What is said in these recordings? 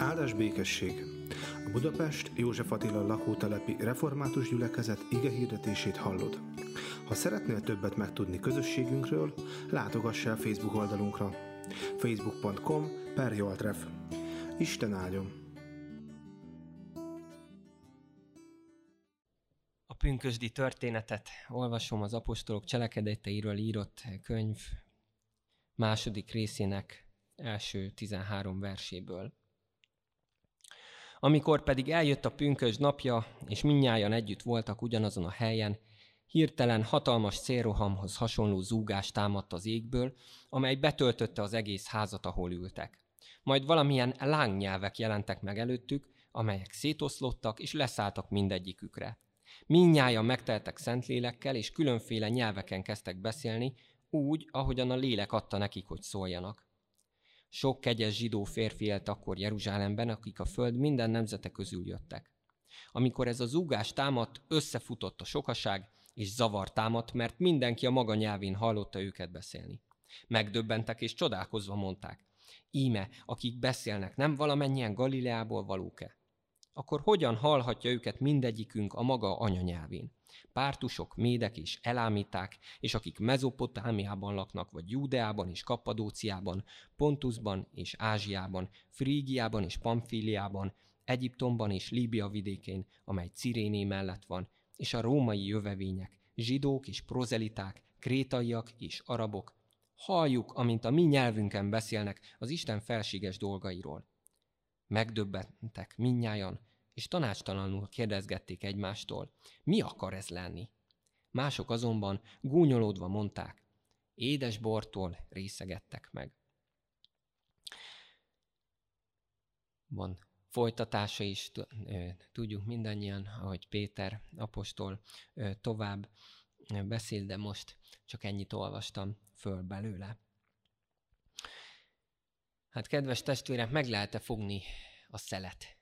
Áldás békesség! A Budapest József Attila lakótelepi református gyülekezet ige hirdetését hallod. Ha szeretnél többet megtudni közösségünkről, látogass el Facebook oldalunkra. facebook.com per Joltref. Isten áldjon! A pünkösdi történetet olvasom az apostolok cselekedeteiről írott könyv második részének első 13 verséből. Amikor pedig eljött a pünkös napja, és minnyáján együtt voltak ugyanazon a helyen, hirtelen hatalmas szélrohamhoz hasonló zúgás támadt az égből, amely betöltötte az egész házat, ahol ültek. Majd valamilyen lángnyelvek jelentek meg előttük, amelyek szétoszlottak és leszálltak mindegyikükre. Minnyáján megteltek szentlélekkel, és különféle nyelveken kezdtek beszélni, úgy, ahogyan a lélek adta nekik, hogy szóljanak. Sok kegyes zsidó férfi élt akkor Jeruzsálemben, akik a föld minden nemzete közül jöttek. Amikor ez a zúgás támadt, összefutott a sokaság, és zavar támadt, mert mindenki a maga nyelvén hallotta őket beszélni. Megdöbbentek és csodálkozva mondták, íme, akik beszélnek, nem valamennyien Galileából valók-e? Akkor hogyan hallhatja őket mindegyikünk a maga anyanyelvén? Pártusok, médek és elámíták, és akik Mezopotámiában laknak, vagy Júdeában és Kappadóciában, Pontusban és Ázsiában, Frígiában és Pamfíliában, Egyiptomban és Líbia vidékén, amely Ciréné mellett van, és a római jövevények, zsidók és prozeliták, krétaiak és arabok, halljuk, amint a mi nyelvünken beszélnek az Isten felséges dolgairól. Megdöbbentek minnyájan, és tanácstalanul kérdezgették egymástól, mi akar ez lenni? Mások azonban gúnyolódva mondták, édes bortól részegettek meg. Van folytatása is, tudjuk mindannyian, ahogy Péter apostol tovább beszél, de most csak ennyit olvastam föl belőle. Hát kedves testvérek, meg lehet-e fogni a szelet?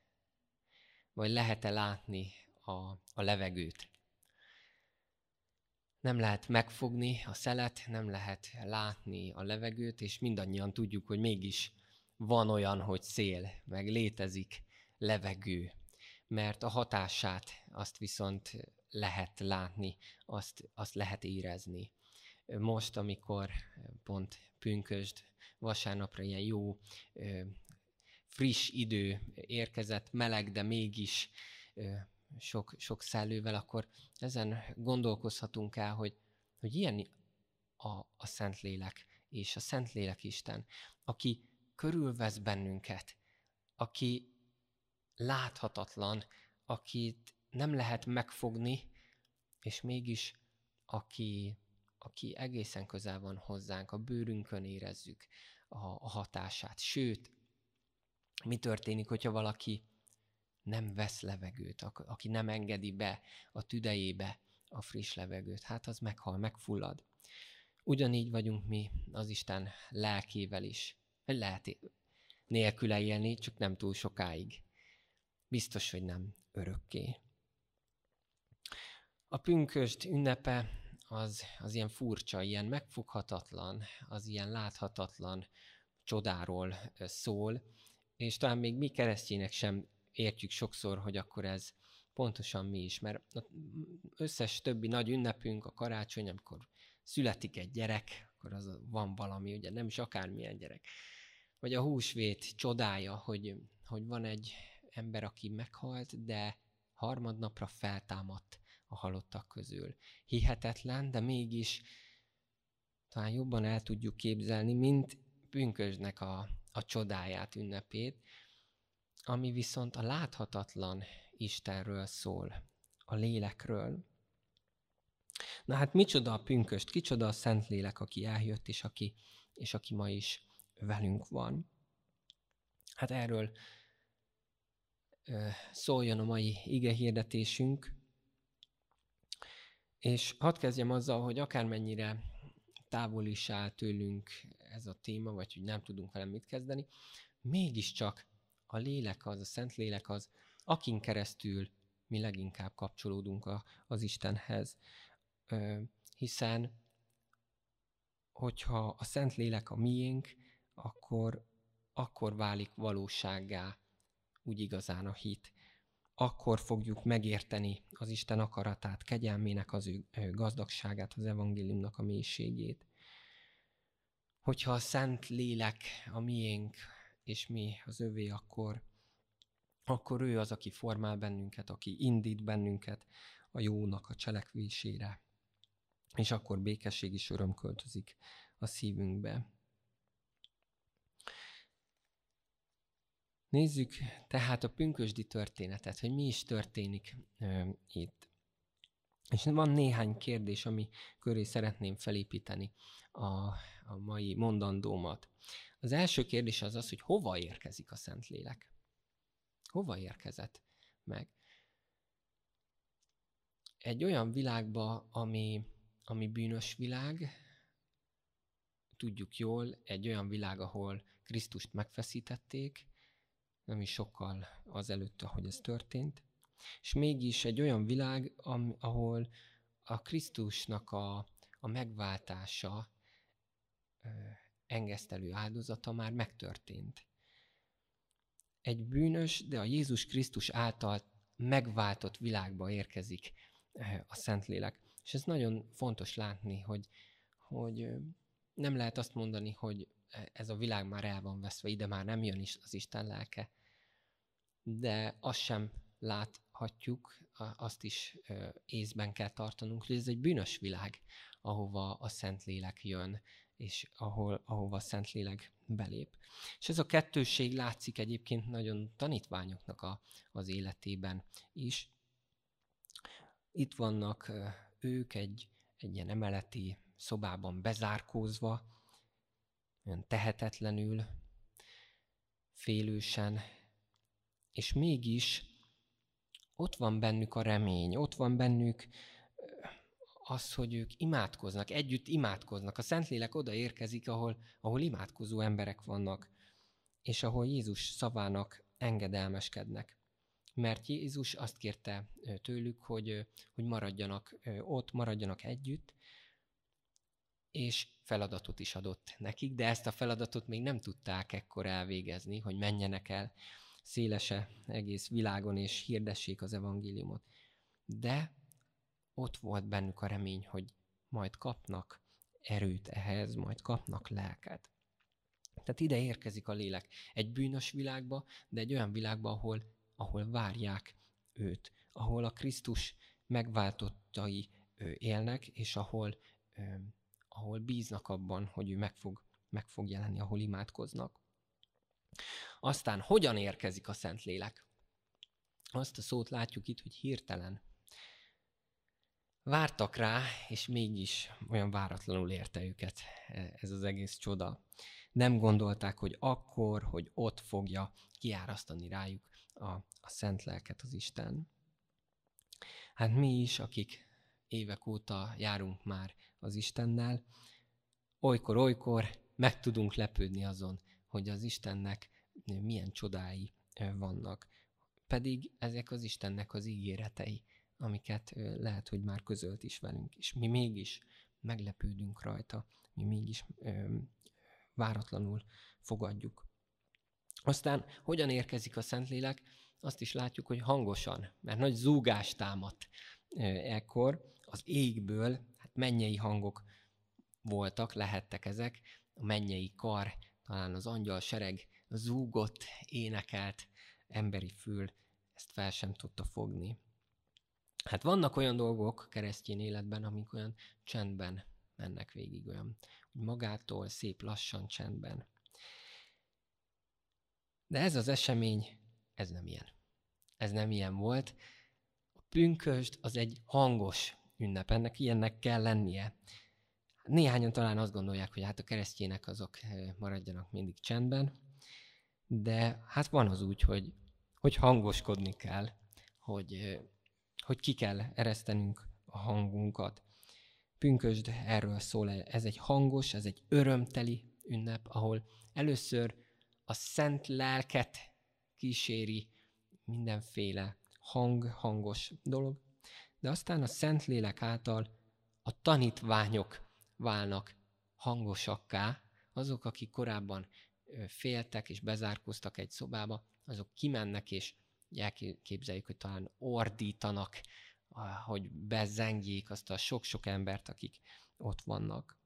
vagy lehet-e látni a, a levegőt. Nem lehet megfogni a szelet, nem lehet látni a levegőt, és mindannyian tudjuk, hogy mégis van olyan, hogy szél, meg létezik levegő, mert a hatását azt viszont lehet látni, azt, azt lehet érezni. Most, amikor pont pünkösd, vasárnapra ilyen jó friss idő érkezett, meleg, de mégis sok, sok szellővel, akkor ezen gondolkozhatunk el, hogy, hogy ilyen a, a Szentlélek és a Szentlélek Isten, aki körülvesz bennünket, aki láthatatlan, akit nem lehet megfogni, és mégis aki, aki egészen közel van hozzánk, a bőrünkön érezzük a, a hatását. Sőt, mi történik, hogyha valaki nem vesz levegőt, aki nem engedi be a tüdejébe a friss levegőt, hát az meghal, megfullad. Ugyanígy vagyunk mi az Isten lelkével is. Lehet nélküle élni, csak nem túl sokáig. Biztos, hogy nem örökké. A pünköst ünnepe az, az ilyen furcsa, ilyen megfoghatatlan, az ilyen láthatatlan csodáról szól, és talán még mi keresztjének sem értjük sokszor, hogy akkor ez pontosan mi is, mert összes többi nagy ünnepünk, a karácsony, amikor születik egy gyerek, akkor az van valami, ugye nem is akármilyen gyerek. Vagy a húsvét csodája, hogy, hogy van egy ember, aki meghalt, de harmadnapra feltámadt a halottak közül. Hihetetlen, de mégis talán jobban el tudjuk képzelni, mint pünkösnek a, a csodáját, ünnepét, ami viszont a láthatatlan Istenről szól, a lélekről. Na hát micsoda a pünköst, kicsoda a Szentlélek, aki eljött, és aki, és aki ma is velünk van. Hát erről szóljon a mai ige hirdetésünk, és hadd kezdjem azzal, hogy akármennyire távol is áll tőlünk ez a téma, vagy hogy nem tudunk vele mit kezdeni, mégiscsak a lélek az, a szent lélek az, akin keresztül mi leginkább kapcsolódunk a, az Istenhez. Ö, hiszen, hogyha a szent lélek a miénk, akkor, akkor válik valósággá úgy igazán a hit. Akkor fogjuk megérteni az Isten akaratát, kegyelmének az ő gazdagságát, az evangéliumnak a mélységét. Hogyha a Szent Lélek a miénk, és mi az övé, akkor, akkor ő az, aki formál bennünket, aki indít bennünket a jónak a cselekvésére. És akkor békesség is öröm költözik a szívünkbe. Nézzük tehát a pünkösdi történetet, hogy mi is történik ö, itt. És van néhány kérdés, ami köré szeretném felépíteni a, a mai mondandómat. Az első kérdés az az, hogy hova érkezik a Szentlélek? Hova érkezett meg? Egy olyan világba, ami, ami bűnös világ, tudjuk jól, egy olyan világ, ahol Krisztust megfeszítették, nem is sokkal azelőtt, ahogy ez történt, és mégis egy olyan világ, ahol a Krisztusnak a, a megváltása engesztelő áldozata már megtörtént. Egy bűnös, de a Jézus Krisztus által megváltott világba érkezik a Szentlélek. És ez nagyon fontos látni, hogy, hogy nem lehet azt mondani, hogy ez a világ már el van veszve, ide már nem jön is az Isten lelke, de azt sem láthatjuk, azt is észben kell tartanunk, hogy ez egy bűnös világ, ahova a Szentlélek jön, és ahol, ahova a Szentlélek belép. És ez a kettőség látszik egyébként nagyon tanítványoknak a, az életében is. Itt vannak ők egy, egy ilyen emeleti szobában bezárkózva, olyan tehetetlenül, félősen, és mégis ott van bennük a remény, ott van bennük az, hogy ők imádkoznak, együtt imádkoznak. A Szentlélek oda érkezik, ahol, ahol imádkozó emberek vannak, és ahol Jézus szavának engedelmeskednek. Mert Jézus azt kérte tőlük, hogy, hogy maradjanak ott, maradjanak együtt, és feladatot is adott nekik, de ezt a feladatot még nem tudták ekkor elvégezni, hogy menjenek el szélese egész világon, és hirdessék az evangéliumot. De ott volt bennük a remény, hogy majd kapnak erőt ehhez, majd kapnak lelket. Tehát ide érkezik a lélek egy bűnös világba, de egy olyan világba, ahol, ahol várják őt, ahol a Krisztus megváltottai élnek, és ahol, ahol bíznak abban, hogy ő meg fog, meg fog jelenni, ahol imádkoznak. Aztán hogyan érkezik a Szentlélek? Azt a szót látjuk itt, hogy hirtelen. Vártak rá, és mégis olyan váratlanul érte őket ez az egész csoda. Nem gondolták, hogy akkor, hogy ott fogja kiárasztani rájuk a, a szent lelket az Isten. Hát mi is, akik évek óta járunk már az Istennel, olykor-olykor meg tudunk lepődni azon, hogy az Istennek milyen csodái vannak. Pedig ezek az Istennek az ígéretei, amiket lehet, hogy már közölt is velünk, és mi mégis meglepődünk rajta, mi mégis ö, váratlanul fogadjuk. Aztán hogyan érkezik a Szentlélek? Azt is látjuk, hogy hangosan, mert nagy zúgás támadt ekkor az égből, mennyei hangok voltak, lehettek ezek, a mennyei kar, talán az angyal sereg zúgott, énekelt emberi fül ezt fel sem tudta fogni. Hát vannak olyan dolgok keresztény életben, amik olyan csendben mennek végig, olyan úgy magától szép lassan csendben. De ez az esemény, ez nem ilyen. Ez nem ilyen volt. A pünkösd az egy hangos ünnep, ennek ilyennek kell lennie. Néhányan talán azt gondolják, hogy hát a keresztjének azok eh, maradjanak mindig csendben, de hát van az úgy, hogy, hogy hangoskodni kell, hogy, hogy ki kell eresztenünk a hangunkat. Pünkösd erről szól, ez egy hangos, ez egy örömteli ünnep, ahol először a szent lelket kíséri mindenféle hang, hangos dolog, de aztán a szent lélek által a tanítványok válnak hangosakká, azok, akik korábban féltek és bezárkoztak egy szobába, azok kimennek és elképzeljük, hogy talán ordítanak, hogy bezengjék azt a sok-sok embert, akik ott vannak.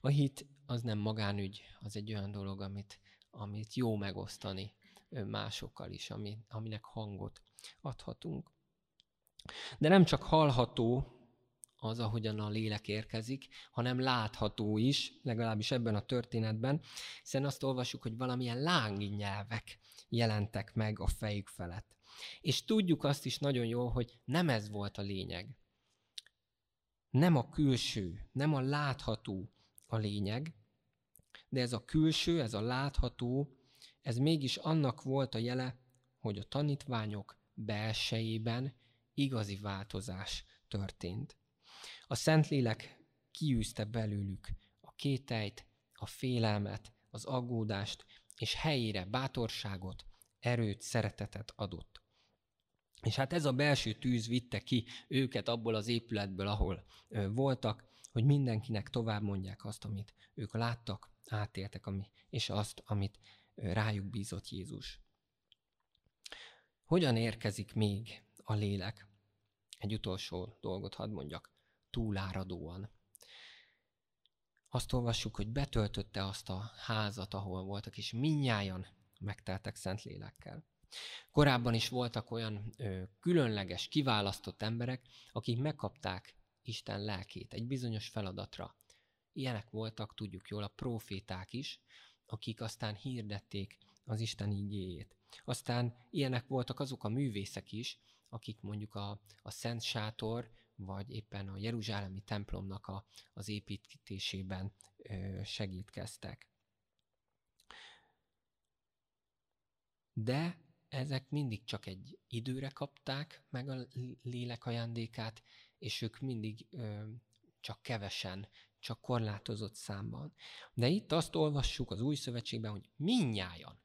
A hit az nem magánügy, az egy olyan dolog, amit, amit jó megosztani másokkal is, ami, aminek hangot adhatunk. De nem csak hallható az, ahogyan a lélek érkezik, hanem látható is, legalábbis ebben a történetben, hiszen azt olvasjuk, hogy valamilyen lángi nyelvek jelentek meg a fejük felett. És tudjuk azt is nagyon jól, hogy nem ez volt a lényeg. Nem a külső, nem a látható a lényeg, de ez a külső, ez a látható, ez mégis annak volt a jele, hogy a tanítványok belsejében igazi változás történt. A Szentlélek kiűzte belőlük a kételyt, a félelmet, az aggódást, és helyére bátorságot, erőt, szeretetet adott. És hát ez a belső tűz vitte ki őket abból az épületből, ahol voltak, hogy mindenkinek tovább mondják azt, amit ők láttak, átéltek, ami, és azt, amit rájuk bízott Jézus. Hogyan érkezik még a lélek? Egy utolsó dolgot hadd mondjak. Túláradóan. Azt olvassuk, hogy betöltötte azt a házat, ahol voltak, és minnyájan megteltek szent lélekkel. Korábban is voltak olyan ö, különleges, kiválasztott emberek, akik megkapták Isten lelkét egy bizonyos feladatra. Ilyenek voltak, tudjuk jól, a proféták is, akik aztán hirdették az Isten igéjét. Aztán ilyenek voltak azok a művészek is, akik mondjuk a, a Szent Sátor, vagy éppen a Jeruzsálemi templomnak a, az építésében ö, segítkeztek. De ezek mindig csak egy időre kapták meg a lélek ajándékát, és ők mindig ö, csak kevesen, csak korlátozott számban. De itt azt olvassuk az új szövetségben, hogy minnyájan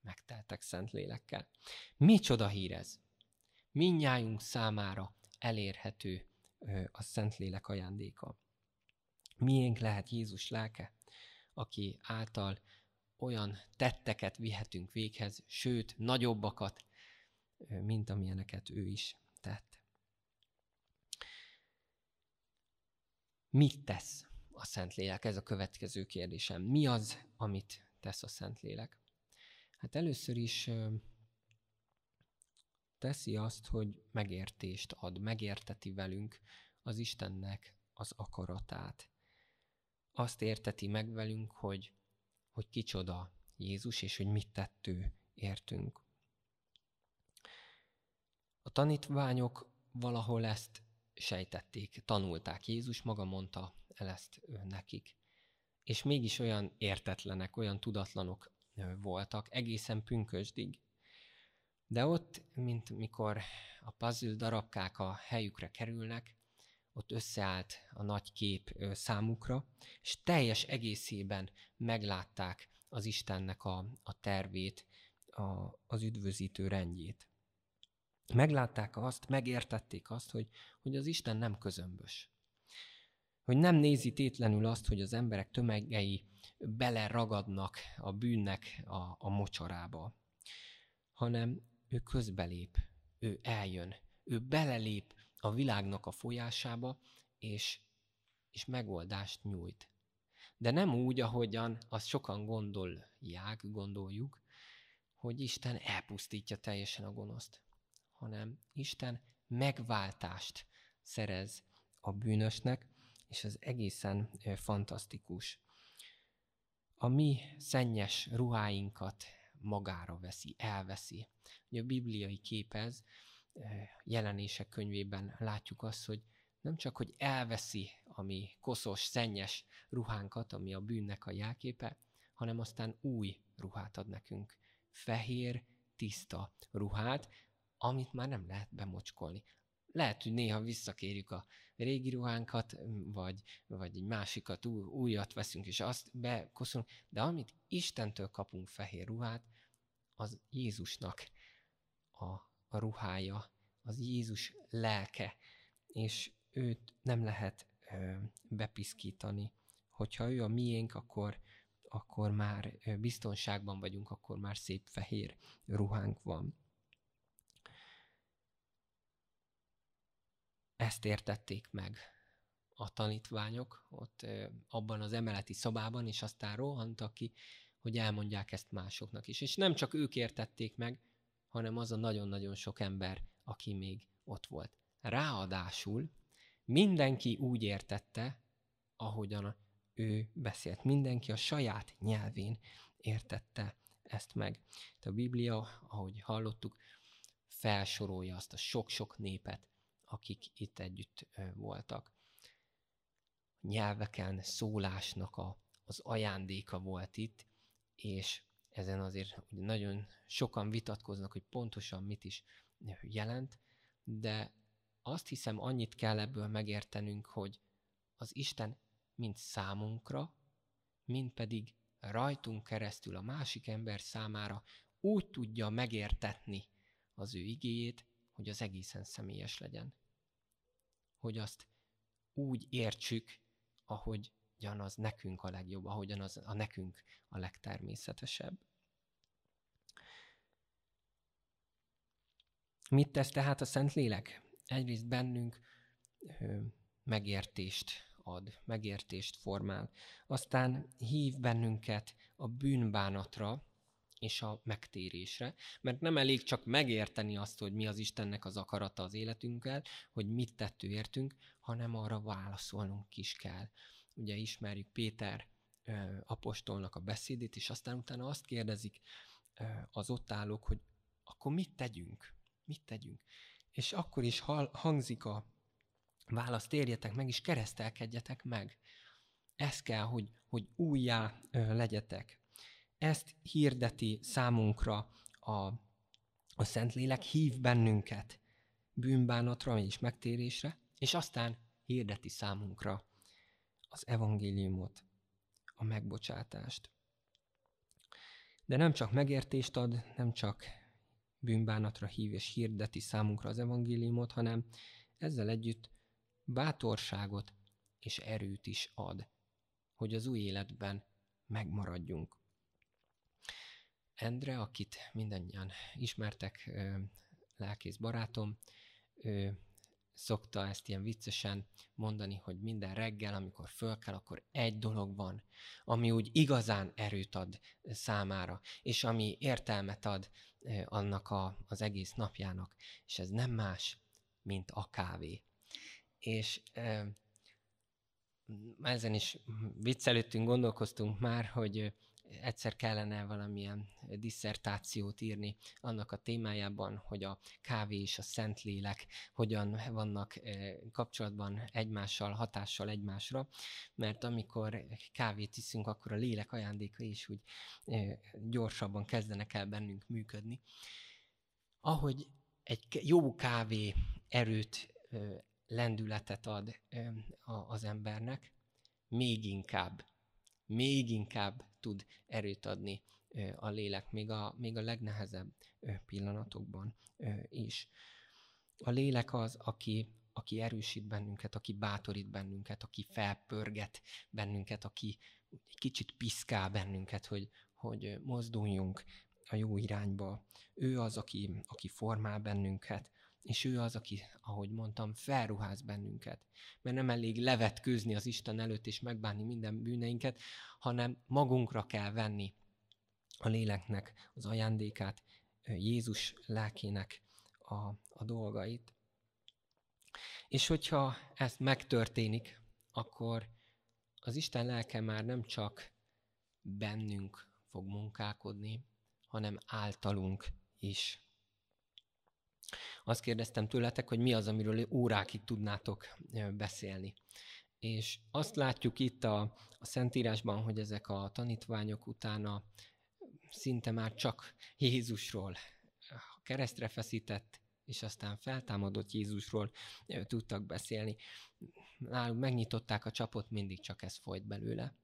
megteltek szent lélekkel. Micsoda hír ez! Minnyájunk számára elérhető a szent lélek ajándéka. Miénk lehet Jézus lelke, aki által olyan tetteket vihetünk véghez, sőt, nagyobbakat, mint amilyeneket ő is tett. Mit tesz a Szentlélek? Ez a következő kérdésem. Mi az, amit tesz a Szentlélek? Hát először is teszi azt, hogy megértést ad, megérteti velünk az Istennek az akaratát. Azt érteti meg velünk, hogy hogy kicsoda Jézus, és hogy mit tett ő értünk. A tanítványok valahol ezt sejtették, tanulták. Jézus maga mondta el ezt nekik. És mégis olyan értetlenek, olyan tudatlanok voltak, egészen pünkösdig. De ott, mint mikor a puzzle darabkák a helyükre kerülnek, ott összeállt a nagy kép számukra, és teljes egészében meglátták az Istennek a, a tervét, a, az üdvözítő rendjét. Meglátták azt, megértették azt, hogy, hogy az Isten nem közömbös. Hogy nem nézi tétlenül azt, hogy az emberek tömegei beleragadnak a bűnnek a, a mocsarába, hanem ő közbelép, ő eljön, ő belelép a világnak a folyásába, és, és megoldást nyújt. De nem úgy, ahogyan azt sokan gondolják, gondoljuk, hogy Isten elpusztítja teljesen a gonoszt, hanem Isten megváltást szerez a bűnösnek, és ez egészen fantasztikus. A mi szennyes ruháinkat magára veszi, elveszi. Ugye a bibliai képez, jelenések könyvében látjuk azt, hogy nem csak, hogy elveszi a mi koszos, szennyes ruhánkat, ami a bűnnek a jelképe, hanem aztán új ruhát ad nekünk. Fehér, tiszta ruhát, amit már nem lehet bemocskolni. Lehet, hogy néha visszakérjük a régi ruhánkat, vagy, vagy egy másikat, új, újat veszünk, és azt bekoszolunk, de amit Istentől kapunk fehér ruhát, az Jézusnak a a ruhája, az Jézus lelke, és őt nem lehet ö, bepiszkítani. Hogyha ő a miénk, akkor, akkor már biztonságban vagyunk, akkor már szép fehér ruhánk van. Ezt értették meg a tanítványok ott abban az emeleti szobában, és aztán rohantak ki, hogy elmondják ezt másoknak is. És nem csak ők értették meg, hanem az a nagyon-nagyon sok ember, aki még ott volt. Ráadásul mindenki úgy értette, ahogyan ő beszélt. Mindenki a saját nyelvén értette ezt meg. A Biblia, ahogy hallottuk, felsorolja azt a sok-sok népet, akik itt együtt voltak. Nyelveken szólásnak a, az ajándéka volt itt, és ezen azért nagyon sokan vitatkoznak, hogy pontosan mit is jelent, de azt hiszem annyit kell ebből megértenünk, hogy az Isten mind számunkra, mind pedig rajtunk keresztül a másik ember számára úgy tudja megértetni az ő igéjét, hogy az egészen személyes legyen. Hogy azt úgy értsük, ahogy az nekünk a legjobb, ahogyan az a nekünk a legtermészetesebb. Mit tesz tehát a Szentlélek? Egyrészt bennünk ö, megértést ad, megértést formál. Aztán hív bennünket a bűnbánatra és a megtérésre, mert nem elég csak megérteni azt, hogy mi az Istennek az akarata az életünkkel, hogy mit tettő értünk, hanem arra válaszolnunk is kell. Ugye ismerjük Péter apostolnak a beszédét, és aztán utána azt kérdezik az ott állók, hogy akkor mit tegyünk? Mit tegyünk? És akkor is hangzik a választ térjetek meg, és keresztelkedjetek meg. Ez kell, hogy, hogy újjá legyetek. Ezt hirdeti számunkra a, a Szentlélek, hív bennünket bűnbánatra és megtérésre, és aztán hirdeti számunkra az evangéliumot, a megbocsátást. De nem csak megértést ad, nem csak bűnbánatra hív és hirdeti számunkra az evangéliumot, hanem ezzel együtt bátorságot és erőt is ad, hogy az új életben megmaradjunk. Endre, akit mindannyian ismertek, lelkész barátom, ő szokta ezt ilyen viccesen mondani, hogy minden reggel, amikor föl kell, akkor egy dolog van, ami úgy igazán erőt ad számára, és ami értelmet ad annak a, az egész napjának, és ez nem más, mint a kávé. És ezen is viccelődtünk, gondolkoztunk már, hogy egyszer kellene valamilyen disszertációt írni annak a témájában, hogy a kávé és a Szentlélek hogyan vannak kapcsolatban egymással, hatással egymásra, mert amikor kávét iszünk, akkor a lélek ajándéka is úgy gyorsabban kezdenek el bennünk működni. Ahogy egy jó kávé erőt lendületet ad az embernek, még inkább, még inkább tud erőt adni a lélek, még a, még a legnehezebb pillanatokban is. A lélek az, aki, aki erősít bennünket, aki bátorít bennünket, aki felpörget bennünket, aki egy kicsit piszkál bennünket, hogy, hogy mozduljunk a jó irányba. Ő az, aki, aki formál bennünket, és ő az, aki, ahogy mondtam, felruház bennünket. Mert nem elég levetkőzni az Isten előtt és megbánni minden bűneinket, hanem magunkra kell venni a léleknek az ajándékát, Jézus lelkének a, a dolgait. És hogyha ez megtörténik, akkor az Isten lelke már nem csak bennünk fog munkálkodni, hanem általunk is. Azt kérdeztem tőletek, hogy mi az, amiről órákig tudnátok beszélni. És azt látjuk itt a, a Szentírásban, hogy ezek a tanítványok utána szinte már csak Jézusról, a keresztre feszített, és aztán feltámadott Jézusról tudtak beszélni. Náluk megnyitották a csapot, mindig csak ez folyt belőle.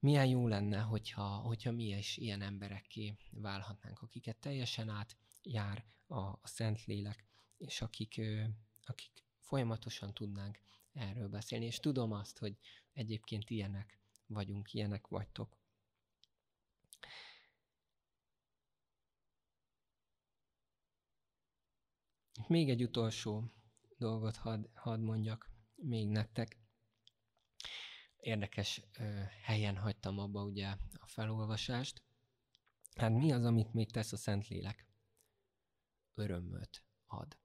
Milyen jó lenne, hogyha, hogyha mi is ilyen emberekké válhatnánk, akiket teljesen át jár a, a Szentlélek, és akik, akik folyamatosan tudnánk erről beszélni. És tudom azt, hogy egyébként ilyenek vagyunk, ilyenek vagytok. Még egy utolsó dolgot hadd had mondjak még nektek. Érdekes ö, helyen hagytam abba ugye a felolvasást. Hát mi az, amit még tesz a Szentlélek? Örömöt ad.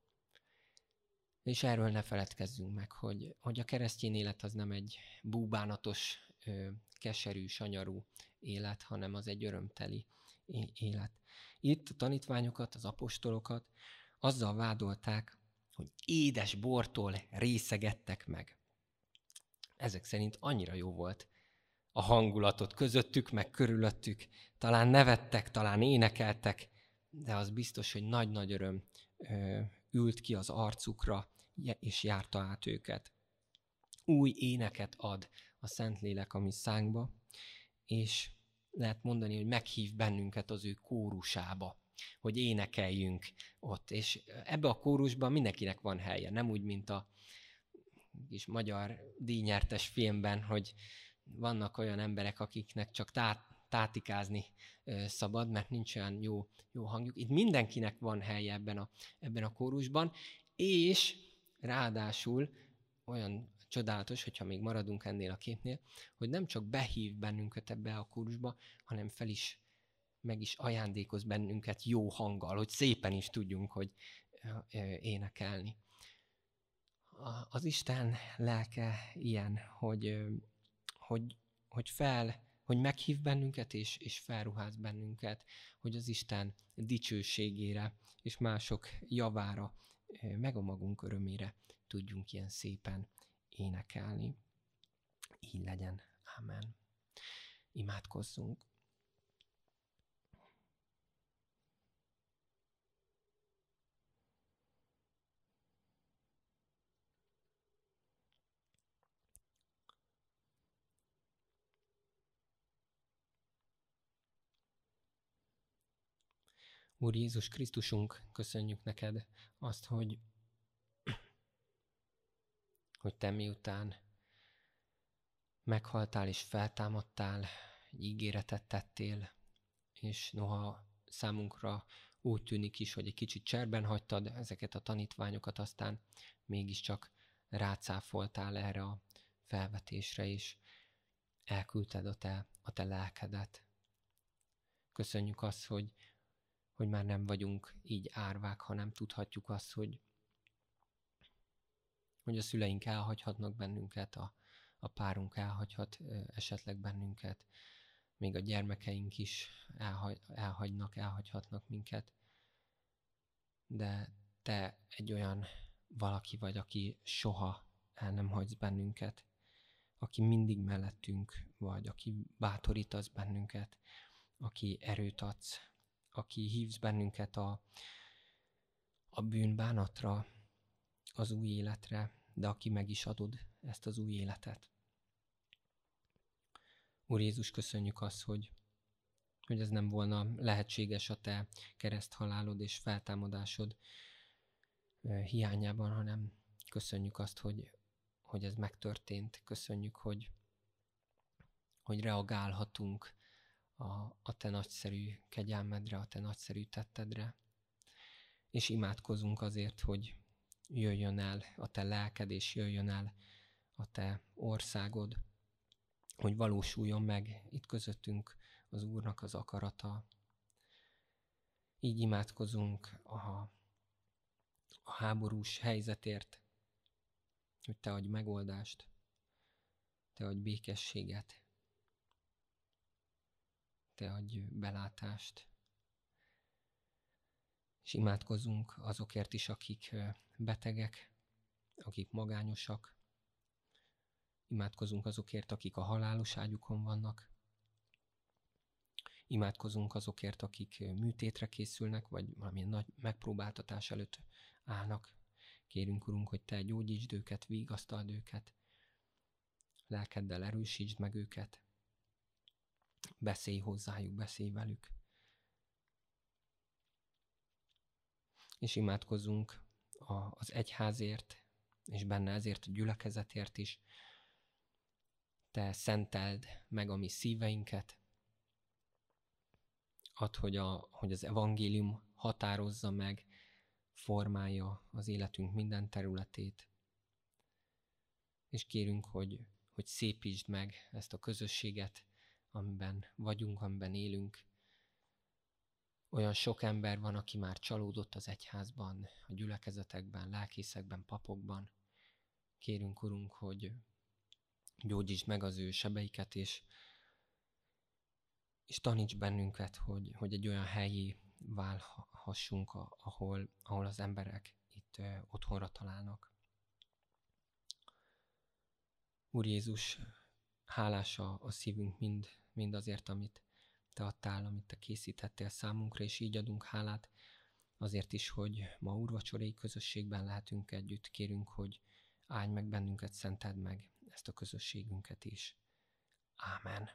És erről ne feledkezzünk meg, hogy, hogy a keresztény élet az nem egy búbánatos, keserű, sanyarú élet, hanem az egy örömteli élet. Itt a tanítványokat, az apostolokat azzal vádolták, hogy édes bortól részegettek meg. Ezek szerint annyira jó volt a hangulatot közöttük, meg körülöttük. Talán nevettek, talán énekeltek, de az biztos, hogy nagy-nagy öröm ült ki az arcukra, és járta át őket. Új éneket ad a Szentlélek a mi szánkba, és lehet mondani, hogy meghív bennünket az ő kórusába hogy énekeljünk ott. És ebbe a kórusban mindenkinek van helye, nem úgy, mint a kis magyar díjnyertes filmben, hogy vannak olyan emberek, akiknek csak tát, tátikázni szabad, mert nincs olyan jó, jó hangjuk. Itt mindenkinek van helye ebben a, ebben a kórusban, és ráadásul olyan csodálatos, hogyha még maradunk ennél a képnél, hogy nem csak behív bennünket ebbe a kórusba, hanem fel is meg is ajándékoz bennünket jó hanggal, hogy szépen is tudjunk, hogy énekelni. Az Isten lelke ilyen, hogy, hogy, hogy fel, hogy meghív bennünket, és, és felruház bennünket, hogy az Isten dicsőségére és mások javára, meg a magunk örömére tudjunk ilyen szépen énekelni. Így legyen. Amen. Imádkozzunk. Úr Jézus Krisztusunk, köszönjük neked azt, hogy, hogy te miután meghaltál és feltámadtál, ígéretet tettél, és noha számunkra úgy tűnik is, hogy egy kicsit cserben hagytad ezeket a tanítványokat, aztán mégiscsak rácáfoltál erre a felvetésre, és elküldted a te, a te lelkedet. Köszönjük azt, hogy hogy már nem vagyunk így árvák, hanem tudhatjuk azt, hogy, hogy a szüleink elhagyhatnak bennünket, a, a párunk elhagyhat esetleg bennünket, még a gyermekeink is elhagy, elhagynak, elhagyhatnak minket. De te egy olyan valaki vagy, aki soha el nem hagysz bennünket, aki mindig mellettünk vagy, aki bátorítasz bennünket, aki erőt adsz, aki hívsz bennünket a, a bűnbánatra, az új életre, de aki meg is adod ezt az új életet. Úr Jézus, köszönjük azt, hogy, hogy ez nem volna lehetséges a te kereszthalálod és feltámadásod hiányában, hanem köszönjük azt, hogy, hogy ez megtörtént. Köszönjük, hogy, hogy reagálhatunk a, a te nagyszerű kegyelmedre, a te nagyszerű tettedre, és imádkozunk azért, hogy jöjjön el a te lelked, és jöjjön el a te országod, hogy valósuljon meg itt közöttünk az Úrnak az akarata. Így imádkozunk a, a háborús helyzetért, hogy te adj megoldást, te adj békességet, te adj belátást. És imádkozunk azokért is, akik betegek, akik magányosak. Imádkozunk azokért, akik a halálos ágyukon vannak. Imádkozunk azokért, akik műtétre készülnek, vagy valamilyen nagy megpróbáltatás előtt állnak. Kérünk, Urunk, hogy Te gyógyítsd őket, vigasztald őket, lelkeddel erősítsd meg őket, Beszélj hozzájuk, beszélj velük. És imádkozunk az egyházért, és benne ezért a gyülekezetért is. Te szenteld meg a mi szíveinket, ad, hogy, a, hogy az evangélium határozza meg, formálja az életünk minden területét. És kérünk, hogy, hogy szépítsd meg ezt a közösséget, amiben vagyunk, amiben élünk. Olyan sok ember van, aki már csalódott az egyházban, a gyülekezetekben, lelkészekben, papokban. Kérünk, Urunk, hogy gyógyítsd meg az ő sebeiket, és, és taníts bennünket, hogy, hogy egy olyan helyi válhassunk, ahol, ahol az emberek itt otthonra találnak. Úr Jézus, hálás a, a szívünk mind, mind azért, amit Te adtál, amit Te készítettél számunkra, és így adunk hálát azért is, hogy ma úrvacsorai közösségben lehetünk együtt. Kérünk, hogy áldj meg bennünket, szenteld meg ezt a közösségünket is. Ámen.